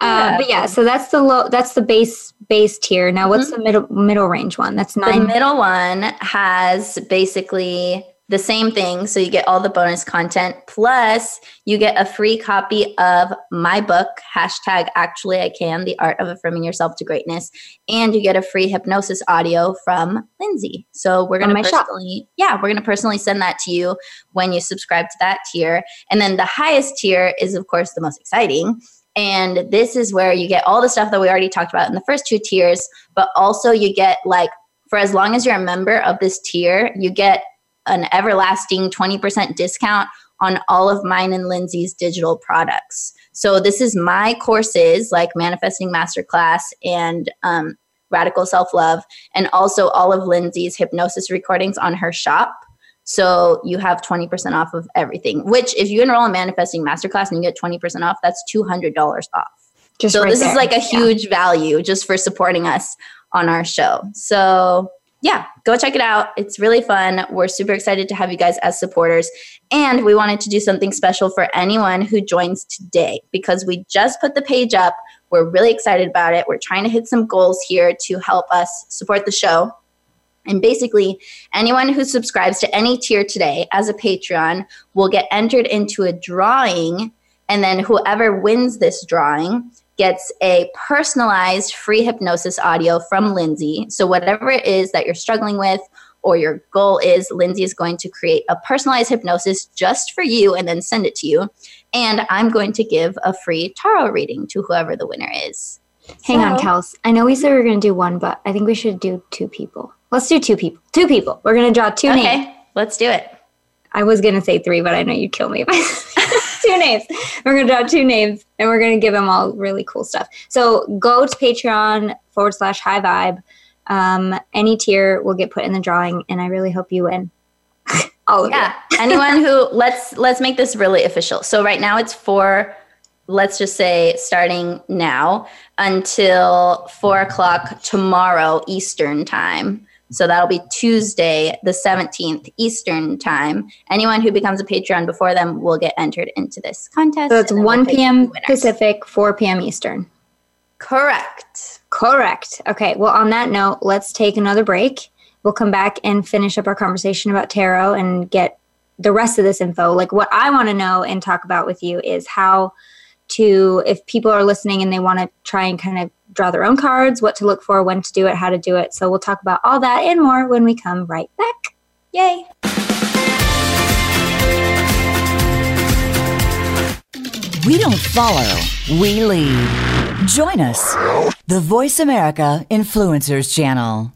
Uh, but yeah, so that's the low. That's the base base tier. Now, what's mm-hmm. the middle middle range one? That's nine. The middle one has basically the same thing. So you get all the bonus content, plus you get a free copy of my book, hashtag actually I can, the art of affirming yourself to greatness. And you get a free hypnosis audio from Lynnsey. So we're gonna personally, shop. yeah, we're gonna personally send that to you when you subscribe to that tier. And then the highest tier is of course the most exciting. And this is where you get all the stuff that we already talked about in the first two tiers, but also you get like for as long as you're a member of this tier, you get an everlasting 20% discount on all of mine and Lynnsey's digital products. So this is my courses like Manifesting Masterclass and um, Radical Self Love, and also all of Lynnsey's hypnosis recordings on her shop. So you have 20% off of everything, which if you enroll in Manifesting Masterclass and you get 20% off, that's $200 off. Just so right this there. is like a huge yeah. value just for supporting us on our show. So yeah, go check it out. It's really fun. We're super excited to have you guys as supporters. And we wanted to do something special for anyone who joins today because we just put the page up. We're really excited about it. We're trying to hit some goals here to help us support the show. And basically, anyone who subscribes to any tier today as a Patreon will get entered into a drawing. And then whoever wins this drawing gets a personalized free hypnosis audio from Lynnsey. So, whatever it is that you're struggling with or your goal is, Lynnsey is going to create a personalized hypnosis just for you and then send it to you. And I'm going to give a free tarot reading to whoever the winner is. Hang so, on, Kels. I know we said we are going to do one, but I think we should do two people. Let's do two people. Two people. We're going to draw two okay, names. Okay, let's do it. I was going to say three, but I know you'd kill me two names. We're going to draw two names and we're going to give them all really cool stuff. So go to Patreon forward slash high vibe. Um, any tier will get put in the drawing, and I really hope you win. all of yeah. Anyone who let's let's make this really official. So right now it's for let's just say starting now until four o'clock tomorrow Eastern time. So that'll be Tuesday, the 17th Eastern time. Anyone who becomes a Patreon before them will get entered into this contest. So it's 1 p.m. Pacific, 4 p.m. Eastern. Correct. Correct. Okay. Well, on that note, let's take another break. We'll come back and finish up our conversation about tarot and get the rest of this info. Like, what I want to know and talk about with you is how to, if people are listening and they want to try and kind of draw their own cards, what to look for, when to do it, how to do it. So we'll talk about all that and more when we come right back. Yay! We don't follow, we lead. Join us, the VoiceAmerica Influencers Channel.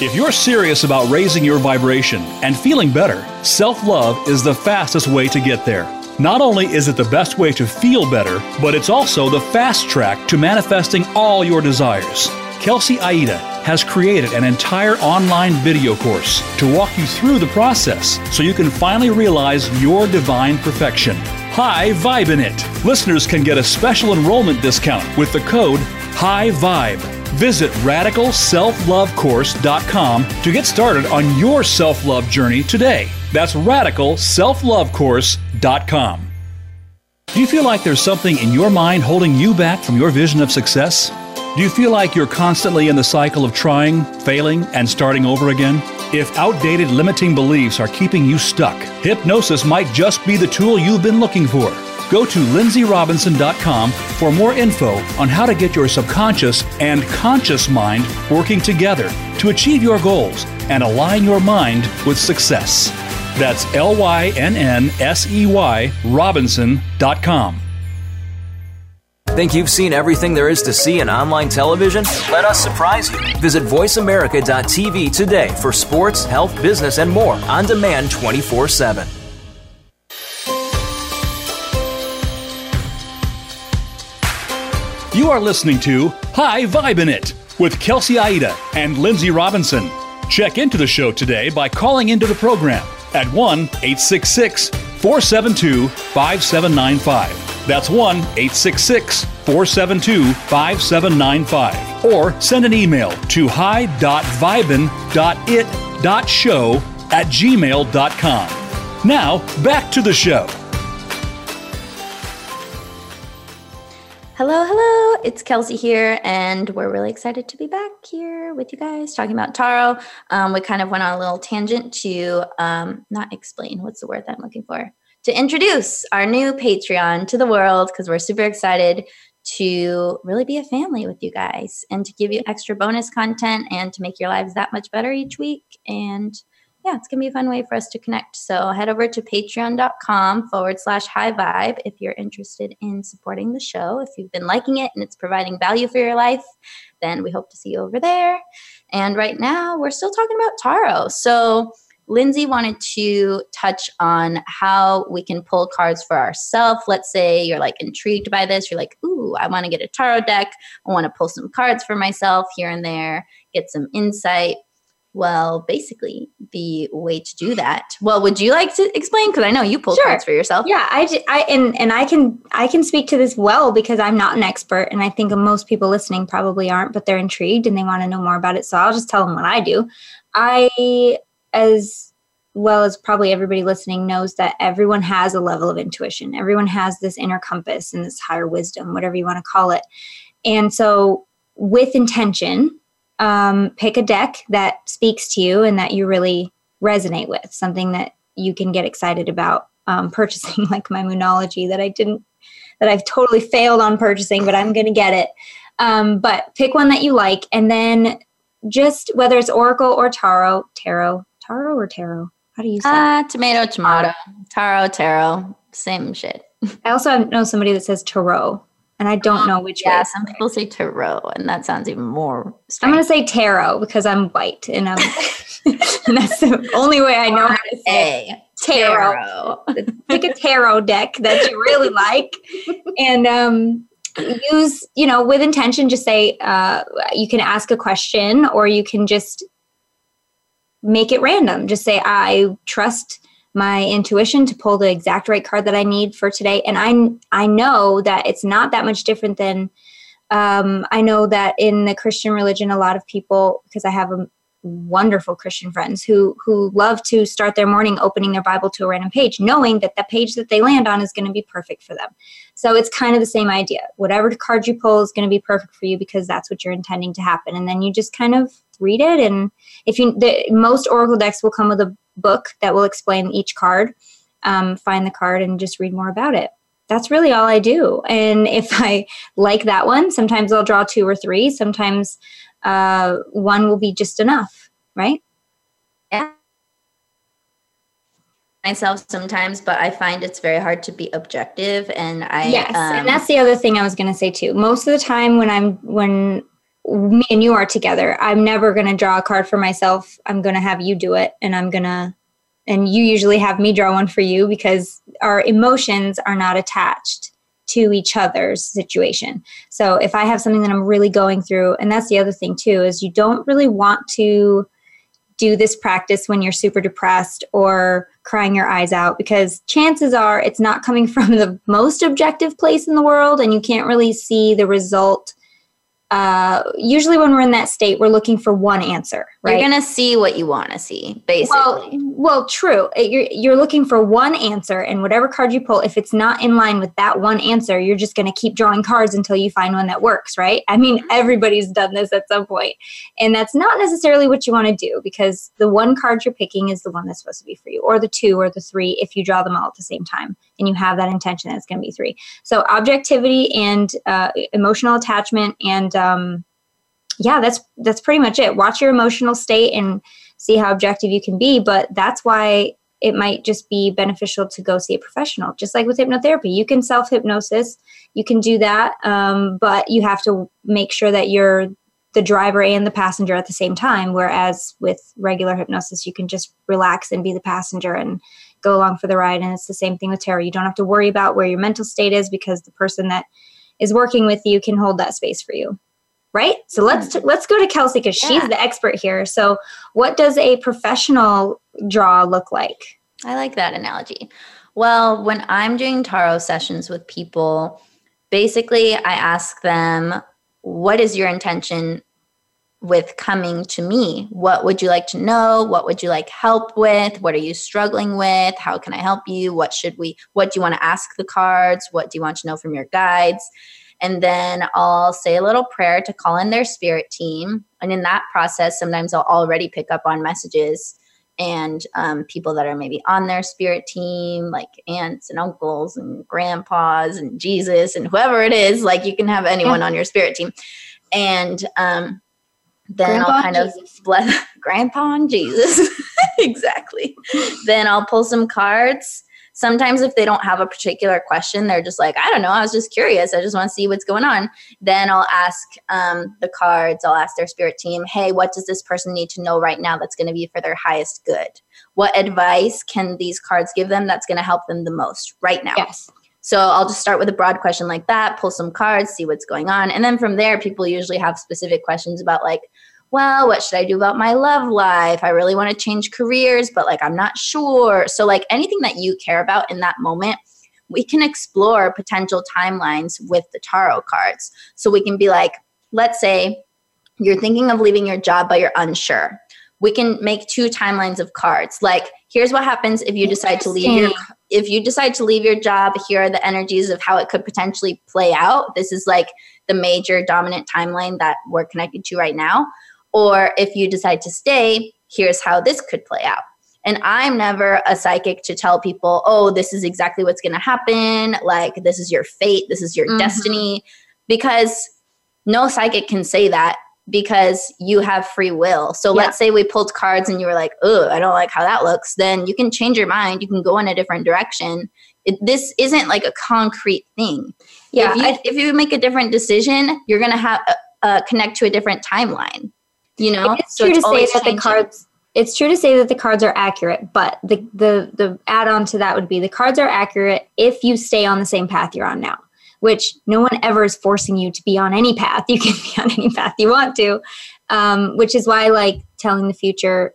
If you're serious about raising your vibration and feeling better, self love is the fastest way to get there. Not only is it the best way to feel better, but it's also the fast track to manifesting all your desires. Kelsey Aida has created an entire online video course to walk you through the process so you can finally realize your divine perfection. High Vibin' it. Listeners can get a special enrollment discount with the code High Vibe. Visit radicalselflovecourse.com to get started on your self love journey today. That's radicalselflovecourse.com. Do you feel like there's something in your mind holding you back from your vision of success? Do you feel like you're constantly in the cycle of trying, failing, and starting over again? If outdated limiting beliefs are keeping you stuck, hypnosis might just be the tool you've been looking for. Go to lynnseyrobinson.com for more info on how to get your subconscious and conscious mind working together to achieve your goals and align your mind with success. That's L Y N N S E Y Robinson.com. Think you've seen everything there is to see in online television? Let us surprise you. Visit VoiceAmerica.tv today for sports, health, business, and more on demand 24 7. You are listening to High Vibin' It with Kelsey Aida and Lynnsey Robinson. Check into the show today by calling into the program at 1 866 472 5795. That's 1 866 472 5795. Or send an email to hi.vibin.it.show at gmail.com. Now, back to the show. Hello, hello. It's Kelsey here, and we're really excited to be back here with you guys talking about tarot. Um, we kind of went on a little tangent to um, not explain what's the word that I'm looking for to introduce our new Patreon to the world because we're super excited to really be a family with you guys and to give you extra bonus content and to make your lives that much better each week. And yeah, it's going to be a fun way for us to connect. So head over to patreon.com forward slash high vibe if you're interested in supporting the show. If you've been liking it and it's providing value for your life, then we hope to see you over there. And right now, we're still talking about tarot. So Lynnsey wanted to touch on how we can pull cards for ourselves. Let's say you're like intrigued by this. You're like, ooh, I want to get a tarot deck. I want to pull some cards for myself here and there, get some insight. Well, basically, the way to do that. Well, would you like to explain? Because I know you pull Sure. cards for yourself. Yeah, I, I and and I can I can speak to this well because I'm not an expert, and I think most people listening probably aren't, but they're intrigued and they want to know more about it. So I'll just tell them what I do. I, as well as probably everybody listening, knows that everyone has a level of intuition. Everyone has this inner compass and this higher wisdom, whatever you want to call it. And so, with intention, um, pick a deck that speaks to you and that you really resonate with, something that you can get excited about um, purchasing, like my Moonology that I didn't, that I've totally failed on purchasing, but I'm going to get it. Um, but pick one that you like, and then just whether it's Oracle or Tarot, Tarot, Tarot or Tarot. How do you say? Ah, tomato, tomato, taro, taro, same shit. I also know somebody that says Tarot, and I don't know which Yeah, way. some people say tarot, and that sounds even more. I'm going to say Tarot because I'm white, and I'm, and that's the only way I know how to say it. A Tarot. pick a tarot deck that you really like and um, use you know with intention just say uh, you can ask a question or you can just make it random just say i trust my intuition to pull the exact right card that i need for today and i i know that it's not that much different than um, i know that in the christian religion a lot of people because i have a wonderful Christian friends who who love to start their morning opening their Bible to a random page, knowing that the page that they land on is going to be perfect for them. So it's kind of the same idea. Whatever card you pull is going to be perfect for you because that's what you're intending to happen, and then you just kind of read it. And if you, the, most Oracle decks will come with a book that will explain each card. Um, find the card and just read more about it. That's really all I do. And if I like that one, sometimes I'll draw two or three. Sometimes uh, one will be just enough, right? Yeah. Myself sometimes, but I find it's very hard to be objective. And I yes, um, and that's the other thing I was going to say too. Most of the time when I'm when me and you are together, I'm never going to draw a card for myself. I'm going to have you do it, and I'm going to and you usually have me draw one for you because our emotions are not attached to each other's situation. So if I have something that I'm really going through, and that's the other thing too, is you don't really want to do this practice when you're super depressed or crying your eyes out because chances are it's not coming from the most objective place in the world and you can't really see the result. Uh, usually, when we're in that state, we're looking for one answer, right? you're gonna see what you want to see, basically. Well, well, true. You're you're looking for one answer, and whatever card you pull, if it's not in line with that one answer, you're just to keep drawing cards until you find one that works, right? I mean, everybody's done this at some point, and that's not necessarily what you want to do because the one card you're picking is the one that's supposed to be for you, or the two, or the three, if you draw them all at the same time, and you have that intention that it's going to be three. So objectivity and uh, emotional attachment and um, yeah, that's that's pretty much it. Watch your emotional state and see how objective you can be. But that's why it might just be beneficial to go see a professional. Just like with hypnotherapy, you can self hypnosis, you can do that, um, but you have to make sure that you're the driver and the passenger at the same time. Whereas with regular hypnosis, you can just relax and be the passenger and go along for the ride. And it's the same thing with tarot. You don't have to worry about where your mental state is because the person that is working with you can hold that space for you right so let's mm-hmm. let's go to kelsey because she's the expert here so what does a professional draw look like I like that analogy. Well, when I'm doing tarot sessions with people, basically I ask them, what is your intention with coming to me? What would you like to know? What would you like help with? What are you struggling with? How can I help you? What should we, what do you want to ask the cards? What do you want to know from your guides? And then I'll say a little prayer to call in their spirit team. And in that process, sometimes I'll already pick up on messages and um, people that are maybe on their spirit team, like aunts and uncles and grandpas and Jesus and whoever it is. Like you can have anyone on your spirit team. And um, then Grandpa I'll kind and of bless grandpa and Jesus. exactly. then I'll pull some cards Sometimes, if they don't have a particular question, they're just like, I don't know, I was just curious. I just want to see what's going on. Then I'll ask um, the cards, I'll ask their spirit team, hey, what does this person need to know right now that's going to be for their highest good? What advice can these cards give them that's going to help them the most right now? Yes. So I'll just start with a broad question like that, pull some cards, see what's going on. And then from there, people usually have specific questions about, like, well, what should I do about my love life? I really want to change careers, but like I'm not sure. So, like anything that you care about in that moment, we can explore potential timelines with the tarot cards. So, we can be like, let's say you're thinking of leaving your job, but you're unsure. We can make two timelines of cards. Like, here's what happens if you decide to leave your if you decide to leave your job. Here are the energies of how it could potentially play out. This is like the major dominant timeline that we're connected to right now or if you decide to stay, here's how this could play out. And I'm never a psychic to tell people, oh, this is exactly what's going to happen. Like, this is your fate, this is your mm-hmm. destiny. Because no psychic can say that because you have free will. So yeah. let's say we pulled cards and you were like, oh, I don't like how that looks. Then you can change your mind. You can go in a different direction. It, this isn't like a concrete thing. Yeah. If you, I, if you make a different decision, you're going to have uh, uh, connect to a different timeline. You know, it's so true it's to say that changing. the cards. It's true to say that the cards are accurate, but the the the add on to that would be the cards are accurate if you stay on the same path you're on now. Which no one ever is forcing you to be on any path. You can be on any path you want to, um, which is why like telling the future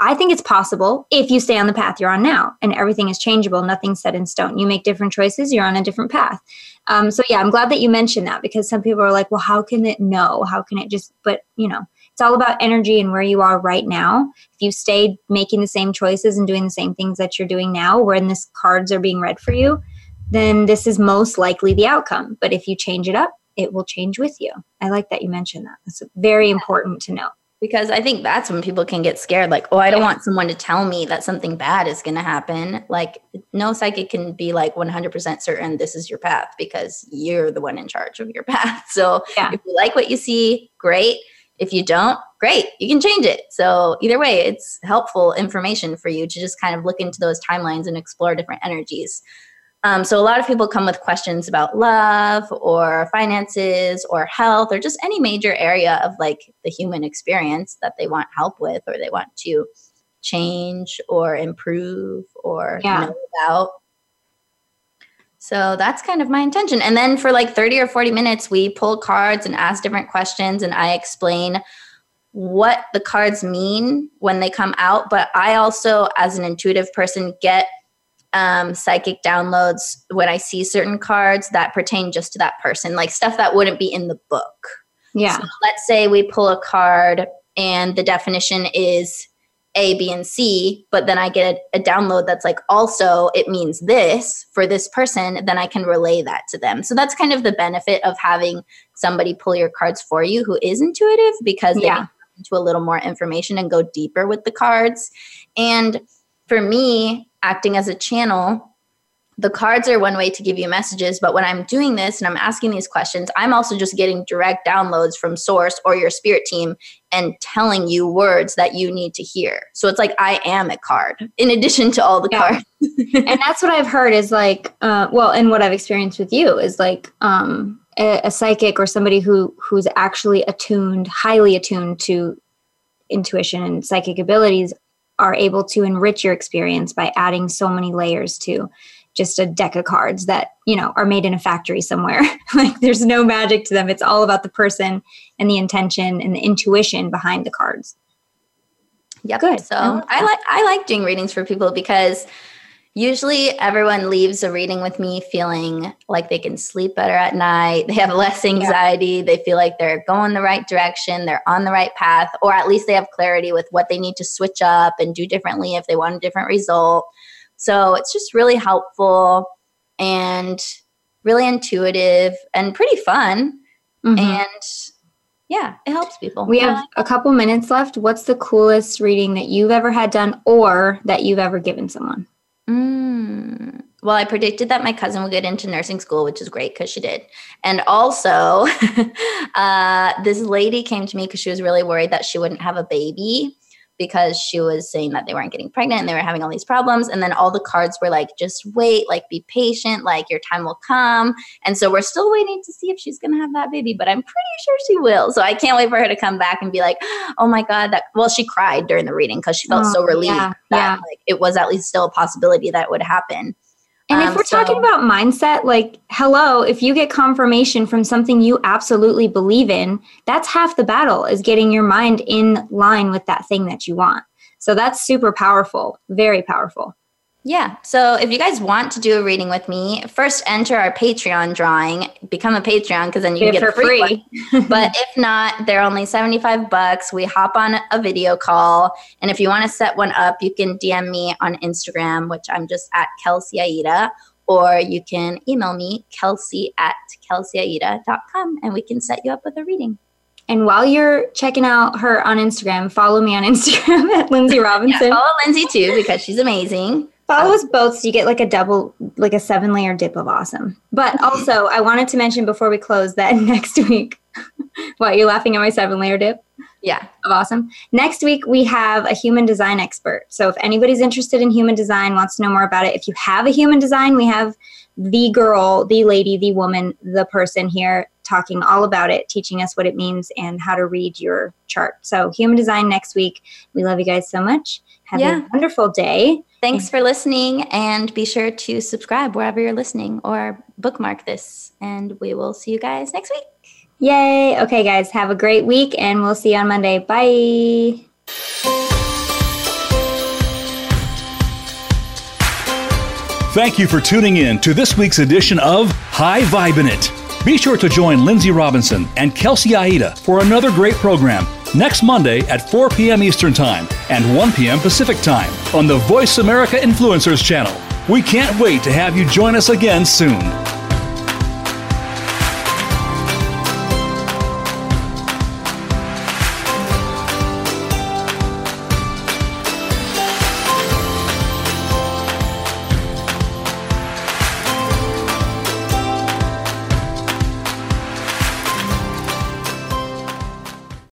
I think it's possible if you stay on the path you're on now and everything is changeable, nothing's set in stone. You make different choices, you're on a different path. Um, so, yeah, I'm glad that you mentioned that because some people are like, well, how can it know? How can it just, but you know, it's all about energy and where you are right now. If you stay making the same choices and doing the same things that you're doing now, when this cards are being read for you, then this is most likely the outcome. But if you change it up, it will change with you. I like that you mentioned that. That's very important to know. Because I think that's when people can get scared like, oh, I don't want someone to tell me that something bad is going to happen. Like, no psychic can be like 100% certain this is your path because you're the one in charge of your path. So yeah. if you like what you see, great if you don't, great, you can change it. So, either way, it's helpful information for you to just kind of look into those timelines and explore different energies. Um, so, a lot of people come with questions about love or finances or health or just any major area of like the human experience that they want help with or they want to change or improve or yeah. know about. So that's kind of my intention. And then for like 30 or 40 minutes, we pull cards and ask different questions, and I explain what the cards mean when they come out. But I also, as an intuitive person, get um, psychic downloads when I see certain cards that pertain just to that person, like stuff that wouldn't be in the book. Yeah. So let's say we pull a card and the definition is a, B, and C, but then I get a, a, download that's like also it means this for this person, then I can relay that to them. So that's kind of the benefit of having somebody pull your cards for you who is intuitive because they yeah. into a little more information and go deeper with the cards. And for me, acting as a channel, the cards are one way to give you messages but when i'm doing this and i'm asking these questions i'm also just getting direct downloads from source or your spirit team and telling you words that you need to hear so it's like i am a card in addition to all the yeah. cards and that's what i've heard is like uh, well and what i've experienced with you is like um, a, a psychic or somebody who who's actually attuned highly attuned to intuition and psychic abilities are able to enrich your experience by adding so many layers to just a deck of cards that you know are made in a factory somewhere. Like there's no magic to them. It's all about the person and the intention and the intuition behind the cards. Yeah good. So oh, I, I like i like doing readings for people because usually everyone leaves a reading with me feeling like they can sleep better at night they have less anxiety yeah. they feel like they're going the right direction they're on the right path or at least they have clarity with what they need to switch up and do differently if they want a different result so it's just really helpful and really intuitive and pretty fun. Mm-hmm. And yeah, it helps people. We have a couple minutes left. What's the coolest reading that you've ever had done or that you've ever given someone? Mm. Well, I predicted that my cousin would get into nursing school, which is great because she did. And also, uh, this lady came to me because she was really worried that she wouldn't have a baby because she was saying that they weren't getting pregnant and they were having all these problems. And then all the cards were like, just wait, like be patient, like your time will come. And so we're still waiting to see if she's going to have that baby, but I'm pretty sure she will. So I can't wait for her to come back and be like, oh my God, that, well, she cried during the reading because she felt oh, so relieved yeah, that yeah. Like, it was at least still a possibility that it would happen. And if um, we're so, talking about mindset, like, hello, if you get confirmation from something you absolutely believe in, that's half the battle is getting your mind in line with that thing that you want. So that's super powerful, very powerful. Yeah. So if you guys want to do a reading with me, first enter our Patreon drawing, become a Patreon because then you get, get a free. free. but if not, they're only 75 bucks. We hop on a video call. And if you want to set one up, you can DM me on Instagram, which I'm just at Kelsey Aida, or you can email me, Kelsey at kelseyaida.com, and we can set you up with a reading. And while you're checking out her on Instagram, follow me on Instagram at Lynnsey Robinson. yeah, follow Lynnsey too because she's amazing. Follow us both so you get like a double, like a seven layer dip of awesome. But also, I wanted to mention before we close that next week, what, you're laughing at my seven layer dip? Yeah. Of awesome. Next week, we have a human design expert. So if anybody's interested in human design, wants to know more about it, if you have a human design, we have the girl, the lady, the woman, the person here talking all about it, teaching us what it means and how to read your chart. So, human design next week. We love you guys so much. Have yeah. a wonderful day. Thanks for listening and be sure to subscribe wherever you're listening or bookmark this. And we will see you guys next week. Yay. Okay, guys, have a great week and we'll see you on Monday. Bye. Thank you for tuning in to this week's edition of High Vibin' It. Be sure to join Lynnsey Robinson and Kelsey Aida for another great program next Monday at 4 p.m. Eastern Time and 1 p.m. Pacific Time on the VoiceAmerica Influencers channel. We can't wait to have you join us again soon.